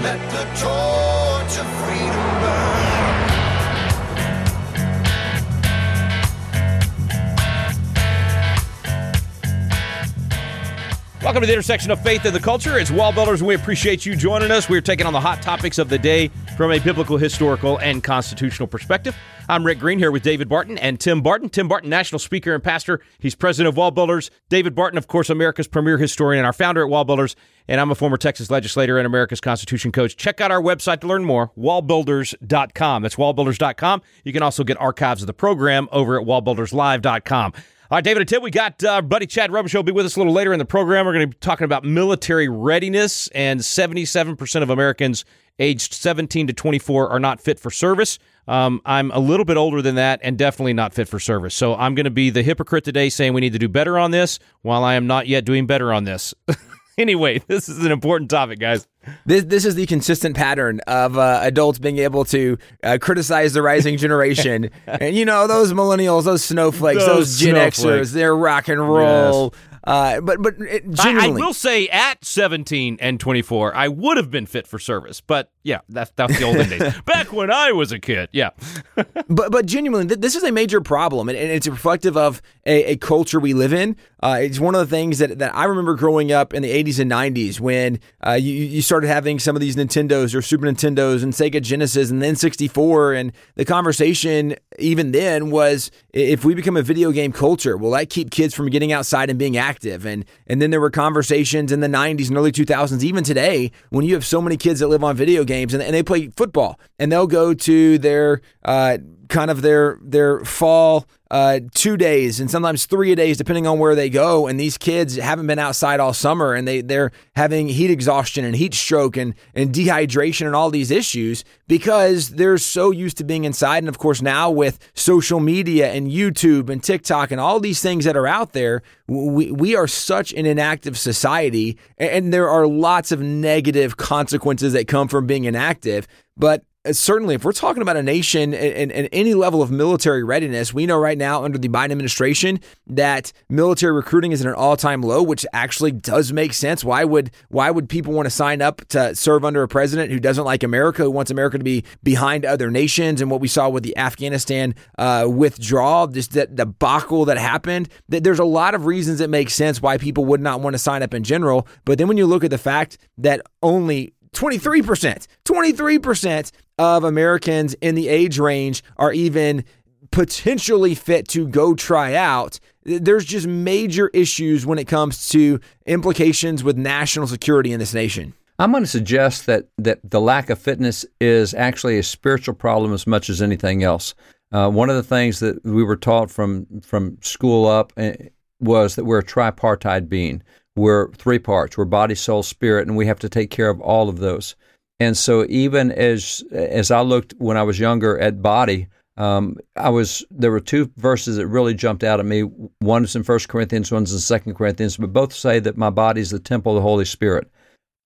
Let the torch of freedom burn. Welcome to the intersection of faith and the culture. It's Wall Builders, and we appreciate you joining us. We're taking on the hot topics of the day from a biblical, historical, and constitutional perspective. I'm Rick Green here with David Barton and Tim Barton. Tim Barton, national speaker and pastor. He's president of Wall Builders. David Barton, of course, America's premier historian and our founder at Wall Builders. And I'm a former Texas legislator and America's Constitution coach. Check out our website to learn more, wallbuilders.com. That's wallbuilders.com. You can also get archives of the program over at wallbuilderslive.com. All right, David and Tim, we got uh, buddy Chad Robichaux will be with us a little later in the program. We're going to be talking about military readiness, and 77% of Americans aged 17 to 24 are not fit for service. Um, I'm a little bit older than that and definitely not fit for service. So I'm going to be the hypocrite today saying we need to do better on this while I am not yet doing better on this. anyway, this is an important topic, guys. This this is the consistent pattern of uh, adults being able to uh, criticize the rising generation, and you know those millennials, those snowflakes, those, Those Gen snowflakes. Xers, they're rock and roll. Uh, but but I, I will say at 17 and 24, I would have been fit for service. But yeah, that's, that's the olden days. Back when I was a kid. Yeah. but but genuinely, th- this is a major problem, and, and it's reflective of a, a culture we live in. Uh, it's one of the things that, that I remember growing up in the 80s and 90s when uh, you, you started having some of these Nintendos or Super Nintendos and Sega Genesis and then 64, and the conversation even then was if we become a video game culture, will that keep kids from getting outside and being active? And and then there were conversations in the 90s and early 2000s, even today, when you have so many kids that live on video games and, and they play football and they'll go to their uh, kind of their their fall uh, two days and sometimes three a days depending on where they go. And these kids haven't been outside all summer and they they're having heat exhaustion and heat stroke and and dehydration and all these issues because they're so used to being inside. And of course now with social media and YouTube and TikTok and all these things that are out there we we are such an inactive society. And, there are lots of negative consequences that come from being inactive. But certainly, if we're talking about a nation and, and any level of military readiness, we know right now under the Biden administration that military recruiting is at an all-time low, which actually does make sense. Why would why would people want to sign up to serve under a president who doesn't like America, who wants America to be behind other nations? And what we saw with the Afghanistan uh, withdrawal, just that debacle that happened. That there's a lot of reasons that make sense why people would not want to sign up in general. But then when you look at the fact that only 23%, 23% of Americans in the age range are even potentially fit to go try out. There's just major issues when it comes to implications with national security in this nation. I'm going to suggest that that the lack of fitness is actually a spiritual problem as much as anything else. Uh, one of the things that we were taught from from school up eh, was that we're a tripartite being. We're three parts. We're body, soul, spirit, and we have to take care of all of those. And so, even as as I looked when I was younger at body, um, I was there were two verses that really jumped out at me. One is in First Corinthians, one's in Second Corinthians, but both say that my body is the temple of the Holy Spirit.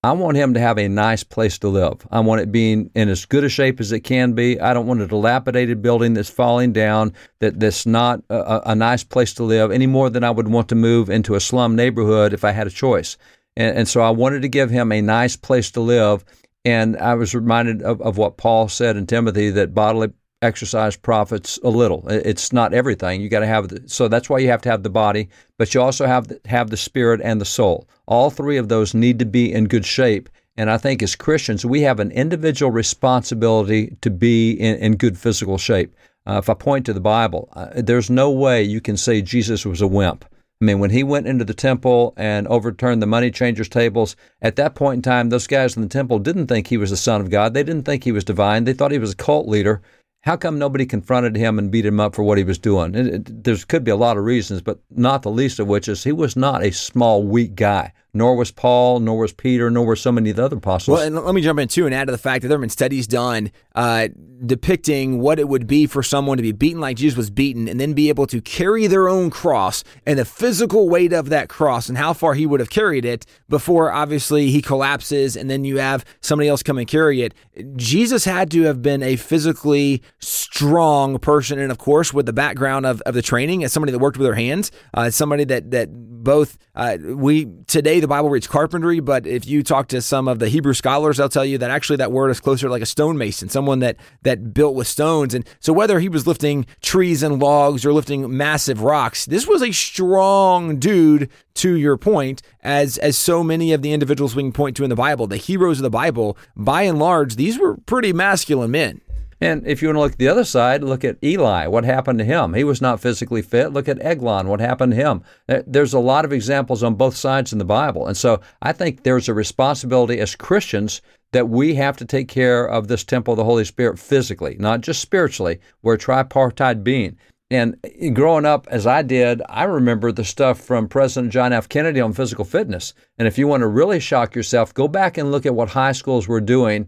I want him to have a nice place to live. I want it being in as good a shape as it can be. I don't want a dilapidated building that's falling down, that that's not a, a nice place to live any more than I would want to move into a slum neighborhood if I had a choice. And, and so I wanted to give him a nice place to live. And I was reminded of, of what Paul said in Timothy that bodily exercise profits a little. It's not everything. You got to have the, so that's why you have to have the body, but you also have the, have the spirit and the soul. All three of those need to be in good shape. And I think as Christians, we have an individual responsibility to be in, in good physical shape. Uh, if I point to the Bible, uh, there's no way you can say Jesus was a wimp. I mean, when he went into the temple and overturned the money changers' tables, at that point in time, those guys in the temple didn't think he was the Son of God. They didn't think he was divine. They thought he was a cult leader. How come nobody confronted him and beat him up for what he was doing? There could be a lot of reasons, but not the least of which is he was not a small, weak guy. Nor was Paul, nor was Peter, nor were so many of the other apostles. Well, and let me jump in too and add to the fact that there have been studies done uh, depicting what it would be for someone to be beaten like Jesus was beaten and then be able to carry their own cross and the physical weight of that cross and how far he would have carried it before obviously he collapses and then you have somebody else come and carry it. Jesus had to have been a physically strong person and of course with the background of, of the training as somebody that worked with their hands, uh, somebody that, that both uh, we today the Bible reads carpentry, but if you talk to some of the Hebrew scholars, they'll tell you that actually that word is closer to like a stonemason, someone that that built with stones. And so whether he was lifting trees and logs or lifting massive rocks, this was a strong dude. To your point, as as so many of the individuals we can point to in the Bible, the heroes of the Bible, by and large, these were pretty masculine men. And if you want to look at the other side, look at Eli. What happened to him? He was not physically fit. Look at Eglon. What happened to him? There's a lot of examples on both sides in the Bible. And so I think there's a responsibility as Christians that we have to take care of this temple of the Holy Spirit physically, not just spiritually. We're a tripartite being. And growing up as I did, I remember the stuff from President John F. Kennedy on physical fitness. And if you want to really shock yourself, go back and look at what high schools were doing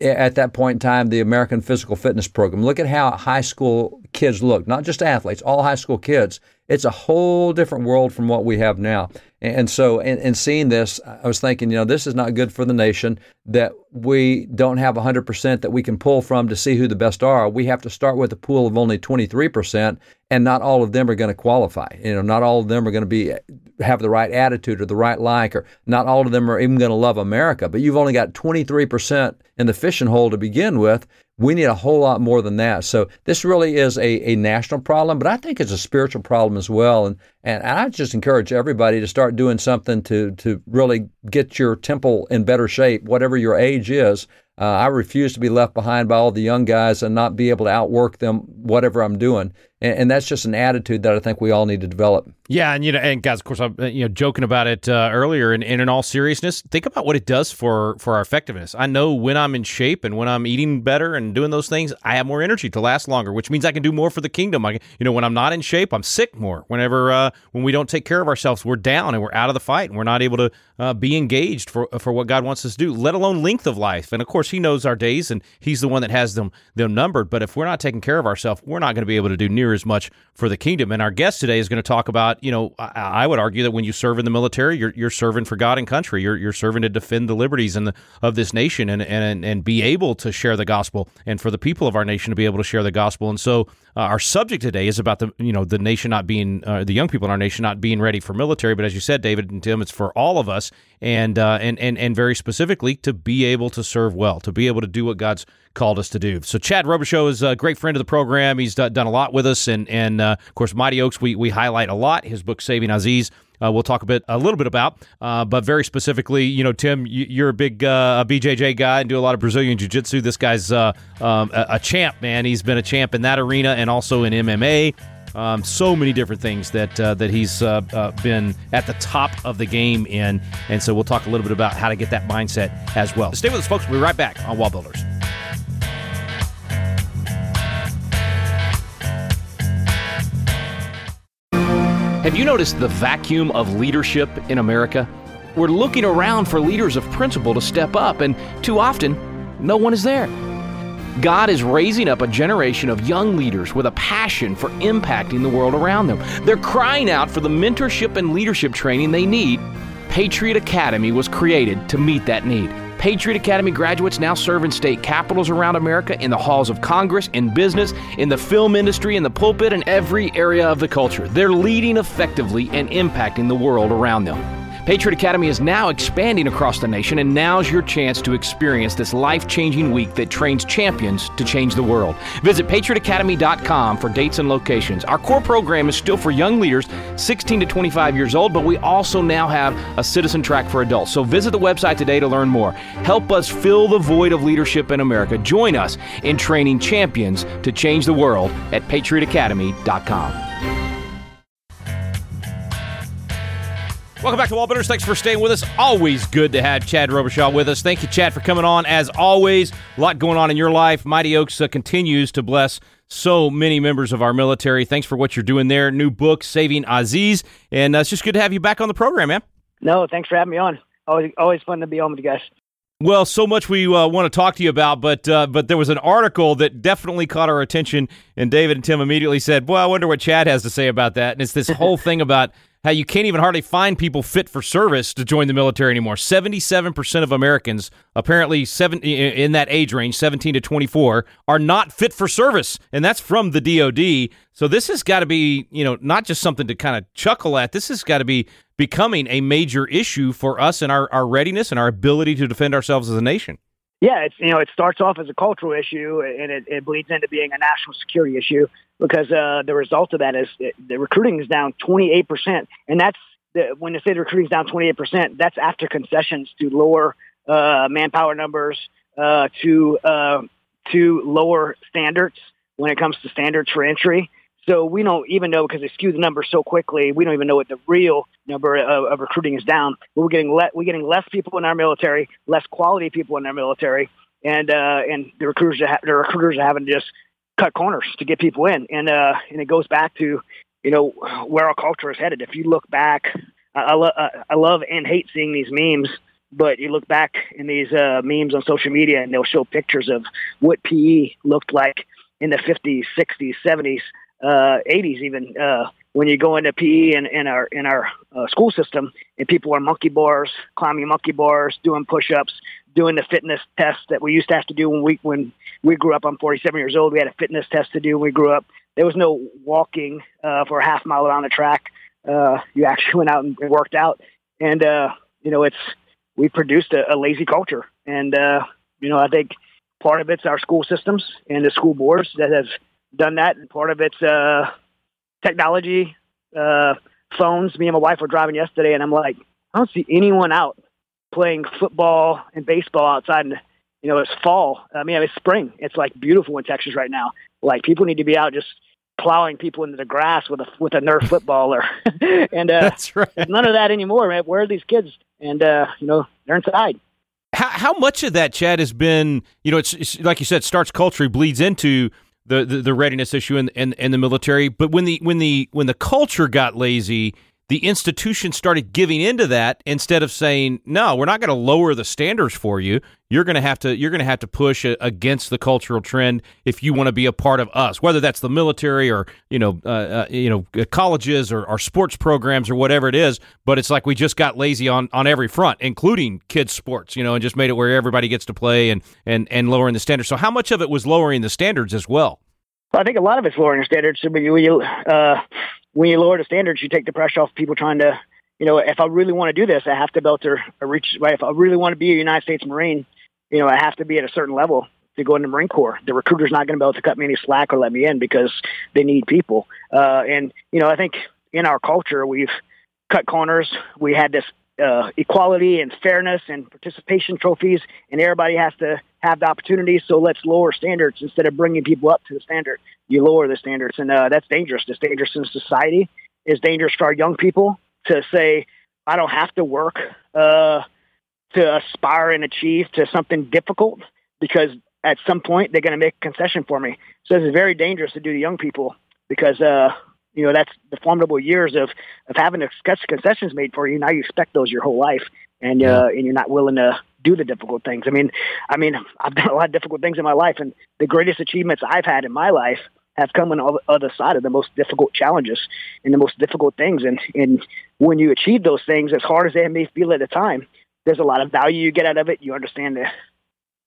at that point in time the American Physical Fitness Program. Look at how high school kids look, not just athletes, all high school kids. It's a whole different world from what we have now. And so, in, in seeing this, I was thinking, you know, this is not good for the nation that we don't have 100% that we can pull from to see who the best are. We have to start with a pool of only 23%, and not all of them are going to qualify. You know, not all of them are going to be have the right attitude or the right like, or not all of them are even going to love America. But you've only got 23% in the fishing hole to begin with. We need a whole lot more than that. So this really is a, a national problem, but I think it's a spiritual problem as well. And, and I just encourage everybody to start doing something to, to really get your temple in better shape, whatever your age is. Uh, I refuse to be left behind by all the young guys and not be able to outwork them, whatever I'm doing. And, and that's just an attitude that I think we all need to develop. Yeah, and you know, and guys, of course, I'm you know joking about it uh, earlier, and, and in all seriousness, think about what it does for for our effectiveness. I know when I'm in shape and when I'm eating better and doing those things, I have more energy to last longer, which means I can do more for the kingdom. I, you know, when I'm not in shape, I'm sick more. Whenever uh, when we don't take care of ourselves, we're down and we're out of the fight, and we're not able to uh, be engaged for for what God wants us to do. Let alone length of life, and of course, He knows our days, and He's the one that has them them numbered. But if we're not taking care of ourselves, we're not going to be able to do near as much for the kingdom. And our guest today is going to talk about, you know, I, I would argue that when you serve in the military, you're, you're serving for God and country. You're, you're serving to defend the liberties and of this nation and, and, and be able to share the gospel and for the people of our nation to be able to share the gospel. And so uh, our subject today is about the, you know, the nation not being, uh, the young people in our nation not being ready for military. But as you said, David and Tim, it's for all of us and, uh, and, and, and very specifically to be able to serve well, to be able to do what God's called us to do. So Chad Robichaux is a great friend of the program. He's done a lot with us. And, and uh, of course, Mighty Oaks, we, we highlight a lot. His book, Saving Aziz, uh, we'll talk a bit, a little bit about, uh, but very specifically, you know, Tim, you're a big uh, BJJ guy and do a lot of Brazilian Jiu Jitsu. This guy's uh, um, a, a, champ, man. He's been a champ in that arena and also in MMA. Um, so many different things that uh, that he's uh, been at the top of the game in, and so we'll talk a little bit about how to get that mindset as well. Stay with us, folks. We'll be right back on Wall Builders. Have you noticed the vacuum of leadership in America? We're looking around for leaders of principle to step up, and too often, no one is there. God is raising up a generation of young leaders with a passion for impacting the world around them. They're crying out for the mentorship and leadership training they need. Patriot Academy was created to meet that need. Patriot Academy graduates now serve in state capitals around America, in the halls of Congress, in business, in the film industry, in the pulpit, and every area of the culture. They're leading effectively and impacting the world around them. Patriot Academy is now expanding across the nation, and now's your chance to experience this life changing week that trains champions to change the world. Visit patriotacademy.com for dates and locations. Our core program is still for young leaders 16 to 25 years old, but we also now have a citizen track for adults. So visit the website today to learn more. Help us fill the void of leadership in America. Join us in training champions to change the world at patriotacademy.com. Welcome back to Wallbuilders. Thanks for staying with us. Always good to have Chad Robichaux with us. Thank you, Chad, for coming on. As always, a lot going on in your life. Mighty Oaks uh, continues to bless so many members of our military. Thanks for what you're doing there. New book, Saving Aziz. And uh, it's just good to have you back on the program, man. No, thanks for having me on. Always, always fun to be on with you guys. Well, so much we uh, want to talk to you about, but uh, but there was an article that definitely caught our attention, and David and Tim immediately said, "Well, I wonder what Chad has to say about that." And it's this whole thing about how you can't even hardly find people fit for service to join the military anymore. 77% of Americans, apparently seven, in that age range, 17 to 24, are not fit for service. And that's from the DOD. So this has got to be, you know, not just something to kind of chuckle at. This has got to be becoming a major issue for us and our, our readiness and our ability to defend ourselves as a nation. Yeah, it's you know it starts off as a cultural issue and it, it bleeds into being a national security issue because uh, the result of that is it, the recruiting is down 28 percent, and that's the, when they say the recruiting is down 28 percent, that's after concessions to lower uh, manpower numbers, uh, to uh, to lower standards when it comes to standards for entry. So we don't even know because they skew the numbers so quickly. We don't even know what the real number of, of recruiting is down. We're getting le- we're getting less people in our military, less quality people in our military, and uh, and the recruiters are ha- the recruiters are having to just cut corners to get people in, and uh, and it goes back to you know where our culture is headed. If you look back, I, I, lo- I love and hate seeing these memes but you look back in these uh, memes on social media and they'll show pictures of what PE looked like in the 50s, 60s, 70s, uh, 80s, even uh, when you go into PE in, in our in our uh, school system, and people are monkey bars, climbing monkey bars, doing push-ups, doing the fitness test that we used to have to do when we when we grew up. I'm 47 years old. We had a fitness test to do when we grew up. There was no walking uh, for a half mile around the track. Uh, you actually went out and worked out, and uh, you know it's we produced a, a lazy culture, and uh, you know I think part of it's our school systems and the school boards that have done that, and part of it's uh, technology, uh, phones. Me and my wife were driving yesterday, and I'm like, I don't see anyone out playing football and baseball outside. And you know, it's fall. I mean, it's spring. It's like beautiful in Texas right now. Like people need to be out just plowing people into the grass with a with a Nerf football, or and uh, That's right. none of that anymore, man. Where are these kids? And uh, you know, they're inside. How, how much of that, Chad, has been, you know, it's, it's like you said, starts culture, bleeds into the, the, the readiness issue in, in, in the military. But when the when the when the culture got lazy, the institution started giving into that instead of saying, "No, we're not going to lower the standards for you. You're going to have to you're going to have to push against the cultural trend if you want to be a part of us, whether that's the military or you know uh, uh, you know colleges or, or sports programs or whatever it is." But it's like we just got lazy on on every front, including kids sports, you know, and just made it where everybody gets to play and and and lowering the standards. So how much of it was lowering the standards as well? Well, I think a lot of it's lowering the standards. When you, uh, when you lower the standards, you take the pressure off people trying to, you know, if I really want to do this, I have to be able to reach, right? If I really want to be a United States Marine, you know, I have to be at a certain level to go in the Marine Corps. The recruiter's not going to be able to cut me any slack or let me in because they need people. Uh, and, you know, I think in our culture, we've cut corners. We had this uh, equality and fairness and participation trophies, and everybody has to have the opportunity. So let's lower standards instead of bringing people up to the standard. You lower the standards, and uh, that's dangerous. It's dangerous in society. It's dangerous for our young people to say, "I don't have to work uh, to aspire and achieve to something difficult because at some point they're going to make a concession for me." So it's very dangerous to do to young people because uh, you know that's the formidable years of of having concessions made for you. Now you expect those your whole life, and uh, and you're not willing to do the difficult things. I mean, I mean, I've done a lot of difficult things in my life, and the greatest achievements I've had in my life have come on the other side of the most difficult challenges and the most difficult things. And and when you achieve those things, as hard as they may feel at the time, there's a lot of value you get out of it. You understand the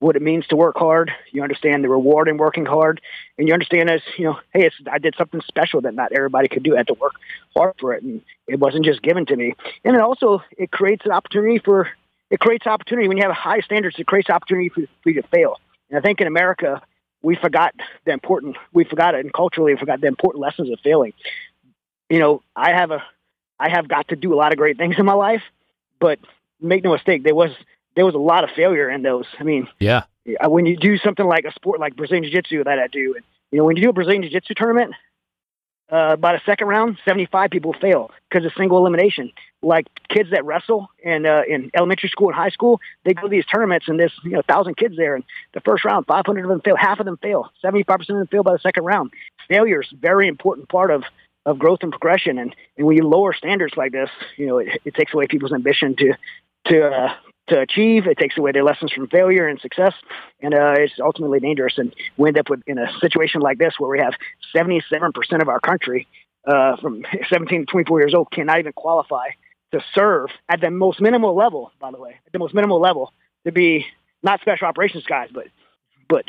what it means to work hard. You understand the reward in working hard, and you understand as you know, hey, it's, I did something special that not everybody could do. I had to work hard for it, and it wasn't just given to me. And it also it creates an opportunity for it creates opportunity when you have high standards. It creates opportunity for, for you to fail. And I think in America we forgot the important we forgot it, and culturally we forgot the important lessons of failing. You know, I have a I have got to do a lot of great things in my life, but make no mistake, there was there was a lot of failure in those. I mean, Yeah. Uh, when you do something like a sport like Brazilian Jiu-Jitsu that I do, and, you know, when you do a Brazilian Jiu-Jitsu tournament, uh, by the second round, 75 people fail because of single elimination. Like kids that wrestle in uh, in elementary school and high school, they go to these tournaments and there's you know thousand kids there, and the first round, 500 of them fail, half of them fail, 75 percent of them fail by the second round. Failure is a very important part of of growth and progression, and and when you lower standards like this, you know, it, it takes away people's ambition to to uh, to achieve. It takes away their lessons from failure and success, and uh, it's ultimately dangerous. And we end up with in a situation like this where we have 77% of our country uh, from 17 to 24 years old cannot even qualify to serve at the most minimal level. By the way, at the most minimal level to be not special operations guys, but but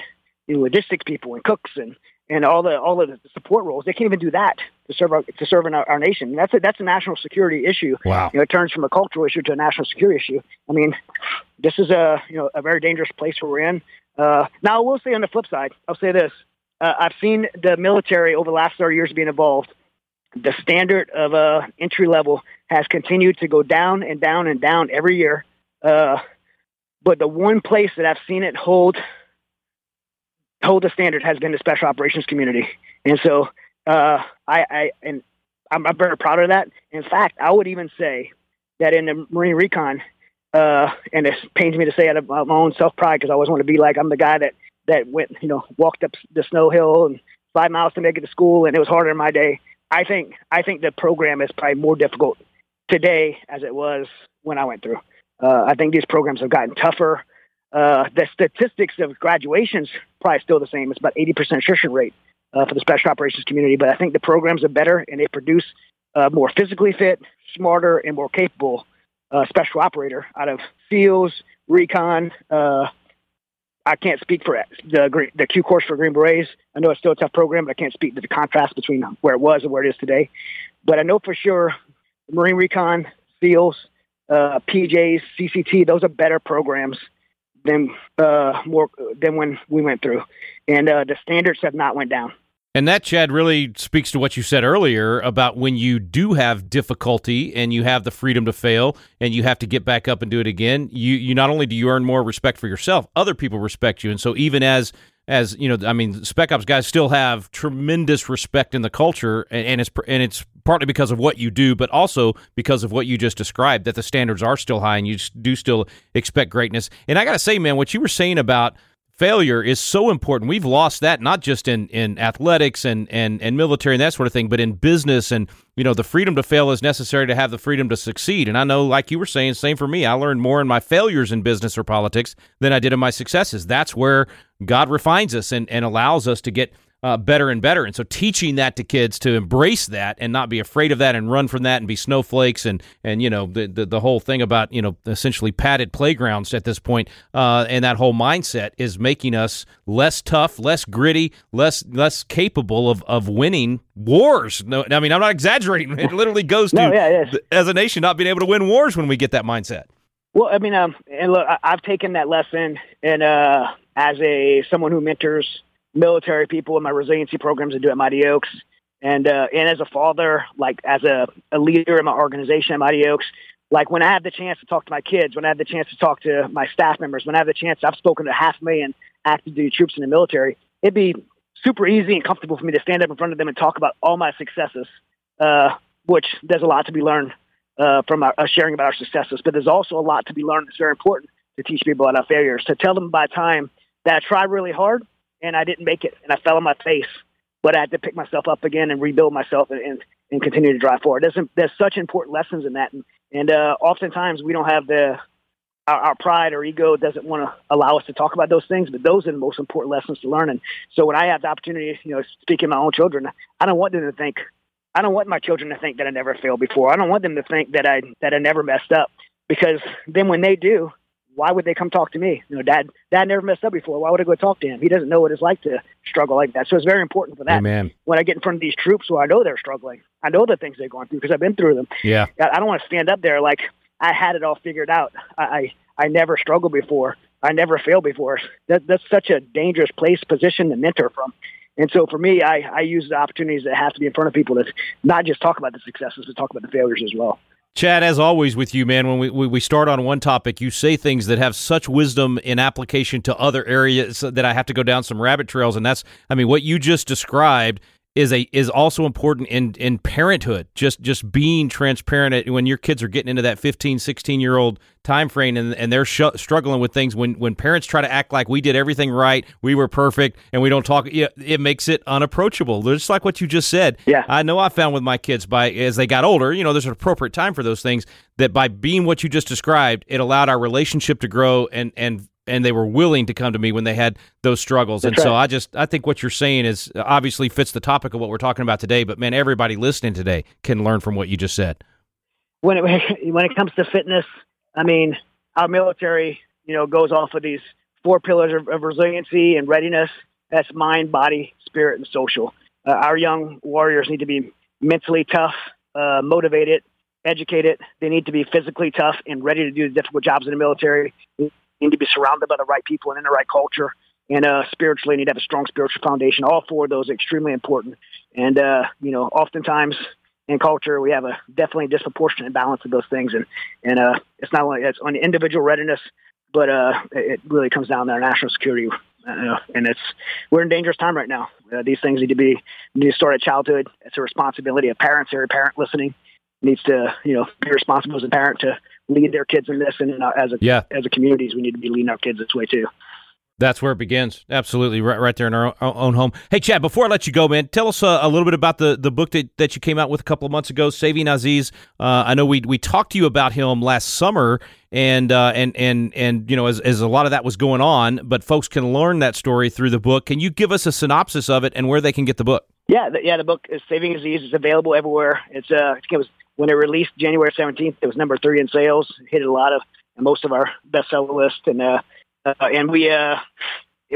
you know, logistics people and cooks and and all the all of the support roles. They can't even do that to serve our, to serve in our, our nation. And that's a that's a national security issue. Wow. You know, it turns from a cultural issue to a national security issue. I mean, this is a you know a very dangerous place where we're in. Uh, now, I will say on the flip side, I'll say this: uh, I've seen the military over the last 30 years being involved. The standard of uh, entry level has continued to go down and down and down every year. Uh, but the one place that I've seen it hold hold the standard has been the special operations community. And so uh, I, I and I'm, I'm very proud of that. In fact, I would even say that in the Marine Recon, uh, and it pains me to say out of my own self pride because I always want to be like I'm the guy that that went you know walked up the snow hill and five miles to make it to school, and it was harder in my day. I think I think the program is probably more difficult today as it was when I went through. Uh, I think these programs have gotten tougher. Uh, the statistics of graduations probably still the same. It's about 80% attrition rate uh, for the special operations community, but I think the programs are better and they produce uh, more physically fit, smarter, and more capable uh, special operator out of SEALs, Recon. Uh, I can't speak for the the Q course for Green Berets. I know it's still a tough program, but I can't speak to the contrast between where it was and where it is today. But I know for sure Marine Recon, SEALs, PJs, CCT, those are better programs than uh, more than when we went through, and uh, the standards have not went down. And that, Chad, really speaks to what you said earlier about when you do have difficulty and you have the freedom to fail and you have to get back up and do it again. You, you not only do you earn more respect for yourself, other people respect you. And so, even as as you know, I mean, Spec Ops guys still have tremendous respect in the culture, and, and it's and it's partly because of what you do, but also because of what you just described that the standards are still high and you do still expect greatness. And I got to say, man, what you were saying about failure is so important. We've lost that not just in, in athletics and, and, and military and that sort of thing, but in business and you know the freedom to fail is necessary to have the freedom to succeed. And I know, like you were saying, same for me. I learned more in my failures in business or politics than I did in my successes. That's where God refines us and, and allows us to get uh, better and better. And so teaching that to kids to embrace that and not be afraid of that and run from that and be snowflakes and and you know the the, the whole thing about you know essentially padded playgrounds at this point uh, and that whole mindset is making us less tough, less gritty, less less capable of of winning wars. No, I mean I'm not exaggerating. It literally goes No, to yeah, it is. as a nation not being able to win wars when we get that mindset. Well, I mean, um, and look, I've taken that lesson, and uh, as a someone who mentors military people in my resiliency programs I do at Mighty Oaks, and uh, and as a father, like as a, a leader in my organization at Mighty Oaks, like when I have the chance to talk to my kids, when I have the chance to talk to my staff members, when I have the chance, I've spoken to half a million active duty troops in the military. It'd be super easy and comfortable for me to stand up in front of them and talk about all my successes, uh, which there's a lot to be learned uh, from our, uh, sharing about our successes. But there's also a lot to be learned It's very important to teach people about our failures. To tell them by time that I tried really hard and I didn't make it and I fell on my face, but I had to pick myself up again and rebuild myself and, and, and continue to drive forward. There's, there's such important lessons in that. And, and uh, oftentimes we don't have the, our, our pride or ego doesn't want to allow us to talk about those things, but those are the most important lessons to learn. And so when I have the opportunity, you know, speaking to my own children, I don't want them to think, I don't want my children to think that I never failed before. I don't want them to think that I, that I never messed up because then when they do, why would they come talk to me? You know, dad, dad never messed up before. Why would I go talk to him? He doesn't know what it's like to struggle like that. So it's very important for that. Amen. When I get in front of these troops who I know they're struggling, I know the things they've gone through because I've been through them. Yeah. I I don't want to stand up there like I had it all figured out. I, I, I never struggled before. I never failed before. That, that's such a dangerous place, position to mentor from. And so for me, I, I use the opportunities that have to be in front of people to not just talk about the successes, but talk about the failures as well. Chad, as always with you, man, when we, we, start on one topic, you say things that have such wisdom in application to other areas that I have to go down some rabbit trails. And that's, I mean, what you just described is a is also important in in parenthood just just being transparent when your kids are getting into that 15 16 year old time frame and, and they're sh- struggling with things when when parents try to act like we did everything right we were perfect and we don't talk yeah, it makes it unapproachable just like what you just said Yeah. i know i found with my kids by as they got older you know there's an appropriate time for those things that by being what you just described it allowed our relationship to grow and and and they were willing to come to me when they had those struggles. and That's so. I just I think what you're saying is uh, obviously fits the topic of what we're talking about today. But man, everybody listening today can learn from what you just said. when it when it comes to fitness, I mean, our military, you know, goes off of these four pillars of, of resiliency and readiness. That's mind, body, spirit, and social. Uh, our young warriors need to be mentally tough, uh, motivated, educated. They need to be physically tough and ready to do the difficult jobs in the military. They need to be surrounded by the right people and in the right culture. And uh, spiritually, need to have a strong spiritual foundation. All four of those are extremely important. And uh, you know, oftentimes in culture, we have a definitely disproportionate balance of those things. And and uh, it's not only it's on individual readiness, but uh, it really comes down to our national security. Uh, and it's we're in dangerous time right now. Uh, these things need to be need to start at childhood. It's a responsibility of parents. Every parent listening needs to you know be responsible as a parent to lead their kids in this. And uh, as a Yeah. as a communities, we need to be leading our kids this way too. That's where it begins. Absolutely, right, right there in our own, our own home. Hey, Chad, before I let you go, man, tell us uh, a little bit about the, the book that, that you came out with a couple of months ago, Saving Aziz. Uh, I know we we talked to you about him last summer, and uh, and and and you know, as, as a lot of that was going on, but folks can learn that story through the book. Can you give us a synopsis of it and where they can get the book? Yeah, the, yeah. The book is Saving Aziz. It's available everywhere. It's uh, it was when it released January seventeenth. It was number three in sales. Hit a lot of most of our bestseller list, and uh, uh and we uh,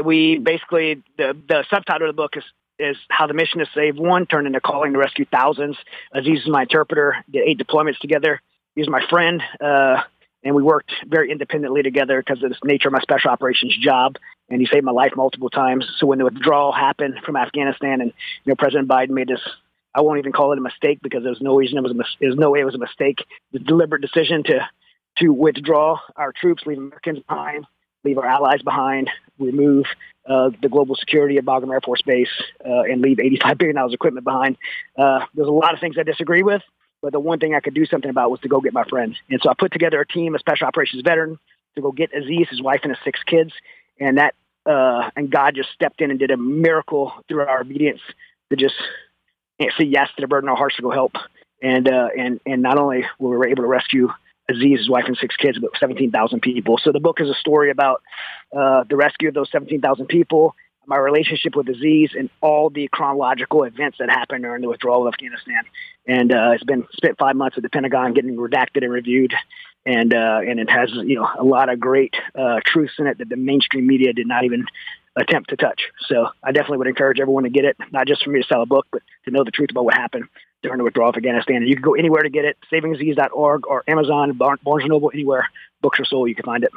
we basically the the subtitle of the book is is how the mission to save one turned into calling to rescue thousands. Aziz is my interpreter. Did eight deployments together. He's my friend. Uh, and we worked very independently together because of the nature of my special operations job. And he saved my life multiple times. So when the withdrawal happened from Afghanistan, and you know President Biden made this, I won't even call it a mistake because there's no reason it was a mis- there's no way it was a mistake. The deliberate decision to to withdraw our troops, leave Americans behind, leave our allies behind, remove uh, the global security of Bagram Air Force Base, uh, and leave 85 billion dollars equipment behind. Uh, there's a lot of things I disagree with, but the one thing I could do something about was to go get my friend. And so I put together a team of special operations veterans to go get Aziz, his wife, and his six kids. And that uh, and God just stepped in and did a miracle through our obedience to just say yes to the burden of our hearts to go help. And uh, and and not only were we able to rescue Aziz, his wife, and six kids, but 17,000 people. So the book is a story about uh, the rescue of those 17,000 people, my relationship with Aziz, and all the chronological events that happened during the withdrawal of Afghanistan. And uh, it's been spent five months at the Pentagon getting redacted and reviewed. And uh, and it has you know a lot of great uh, truths in it that the mainstream media did not even attempt to touch. So I definitely would encourage everyone to get it, not just for me to sell a book, but to know the truth about what happened during the withdrawal of Afghanistan. And you can go anywhere to get it, savingaziz.org or Amazon, Bar- Barnes & Noble, anywhere books are sold, you can find it.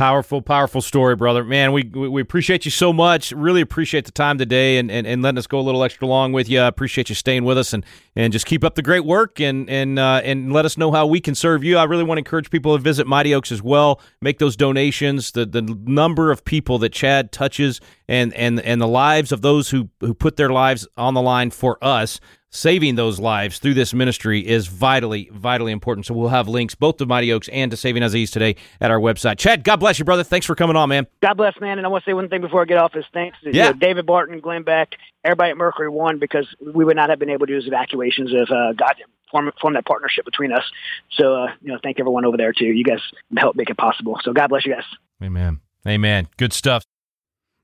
Powerful, powerful story, brother. Man, we, we appreciate you so much. Really appreciate the time today and, and, and letting us go a little extra long with you. I appreciate you staying with us and, and just keep up the great work and and uh, and let us know how we can serve you. I really want to encourage people to visit Mighty Oaks as well. Make those donations. The the number of people that Chad touches and and and the lives of those who who put their lives on the line for us saving those lives through this ministry is vitally, vitally important. So we'll have links both to Mighty Oaks and to Saving Aziz today at our website. Chad, God bless you, brother. Thanks for coming on, man. God bless, man. And I want to say one thing before I get off is thanks to you Yeah. know, David Barton, Glenn Beck, everybody at Mercury One, because we would not have been able to do these evacuations if uh, God didn't form, form that partnership between us. So, uh, you know, thank everyone over there, too. You guys helped make it possible. So God bless you guys. Amen. Amen. Good stuff.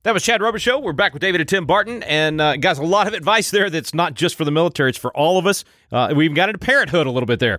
That was Chad Robichaux. We're back with David and Tim Barton. And, uh, guys, a lot of advice there that's not just for the military, it's for all of us. Uh, we even got into parenthood a little bit there.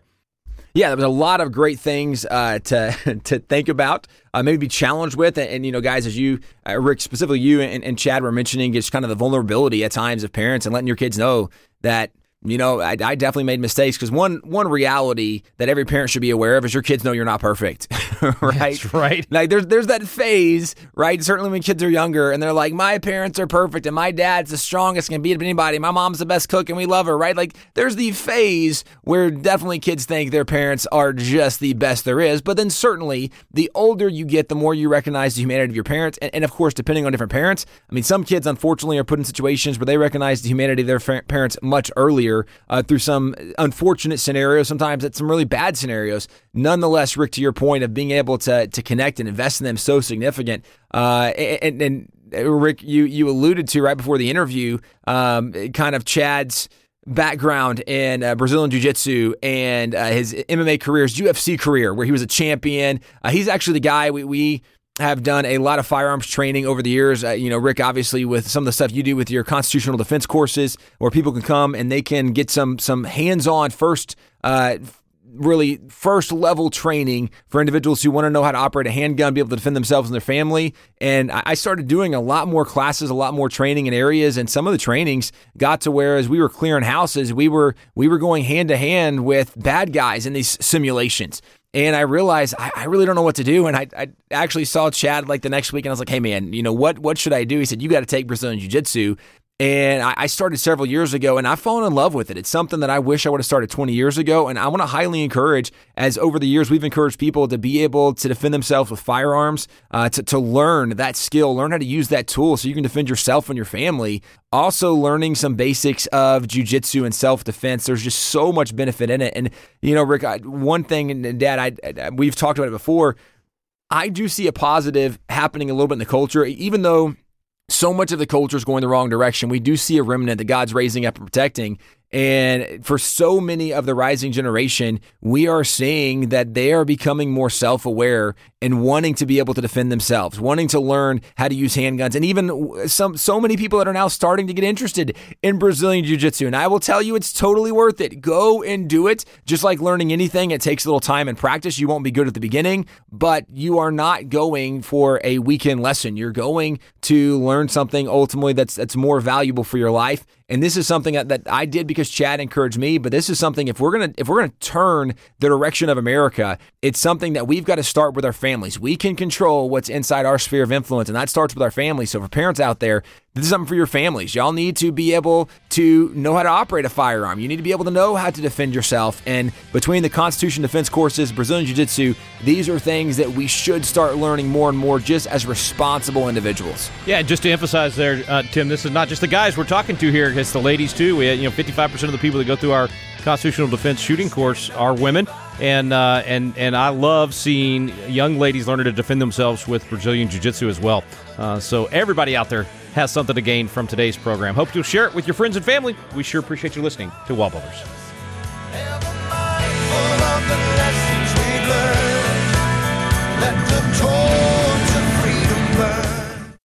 Yeah, there was a lot of great things uh, to to think about, uh, maybe be challenged with, and, and, you know, guys, as you, uh, Rick, specifically you and, and Chad were mentioning, just kind of the vulnerability at times of parents and letting your kids know that you know I, I definitely made mistakes because one one reality that every parent should be aware of is your kids know you're not perfect, right? That's right. Like there's there's that phase, right? Certainly when kids are younger and they're like, my parents are perfect and my dad's the strongest can beat up anybody. My mom's the best cook and we love her, right? Like there's the phase where definitely kids think their parents are just the best there is. But then certainly the older you get, the more you recognize the humanity of your parents. And, and of course, depending on different parents, I mean, some kids unfortunately are put in situations where they recognize the humanity of their fa- parents much earlier uh, through some unfortunate scenarios. Sometimes it's some really bad scenarios. Nonetheless, Rick, to your point of being able to to connect and invest in them so significant. Uh, and, and Rick, you you alluded to right before the interview, um, kind of Chad's background in uh, Brazilian Jiu Jitsu and uh, his MMA career, his UFC career, where he was a champion. Uh, he's actually the guy we, we have done a lot of firearms training over the years. Uh, you know, Rick, obviously, with some of the stuff you do with your constitutional defense courses, where people can come and they can get some some hands on first. Uh, really first level training for individuals who want to know how to operate a handgun, be able to defend themselves and their family. And I started doing a lot more classes, a lot more training in areas, and some of the trainings got to where as we were clearing houses, we were we were going hand to hand with bad guys in these simulations. And I realized I, I, really don't know what to do. And I, I, actually saw Chad like the next week, and I was like, "Hey, man, you know what? What should I do?" He said, "You got to take Brazilian Jiu Jitsu." And I started several years ago and I've fallen in love with it. It's something that I wish I would have started 20 years ago. And I want to highly encourage, as over the years we've encouraged people to be able to defend themselves with firearms, uh, to, to learn that skill, learn how to use that tool so you can defend yourself and your family. Also, learning some basics of jujitsu and self defense. There's just so much benefit in it. And, you know, Rick, I, one thing, and Dad, I, I, we've talked about it before. I do see a positive happening a little bit in the culture, even though so much of the culture is going the wrong direction. We do see a remnant that God's raising up and protecting. And for so many of the rising generation, we are seeing that they are becoming more self aware and wanting to be able to defend themselves, wanting to learn how to use handguns. And even some, so many people that are now starting to get interested in Brazilian Jiu Jitsu. And I will tell you, it's totally worth it. Go and do it. Just like learning anything, it takes a little time and practice. You won't be good at the beginning, but you are not going for a weekend lesson. You're going to learn something ultimately that's, that's more valuable for your life and this is something that, I did because Chad encouraged me. But this is something if we're gonna if we're gonna turn the direction of America, it's something that we've got to start with our families. We can control what's inside our sphere of influence, and that starts with our families. So for parents out there, this is something for your families. Y'all need to be able to know how to operate a firearm. You need to be able to know how to defend yourself. And between the Constitution defense courses, Brazilian Jiu Jitsu, these are things that we should start learning more and more just as responsible individuals. Yeah, just to emphasize there, uh, Tim, this is not just the guys we're talking to here, it's the ladies too. We you know, 55% of the people that go through our constitutional defense shooting course are women. And, uh, and, and I love seeing young ladies learning to defend themselves with Brazilian Jiu Jitsu as well. Uh, so, everybody out there, has something to gain from today's program. Hope you'll share it with your friends and family. We sure appreciate you listening to the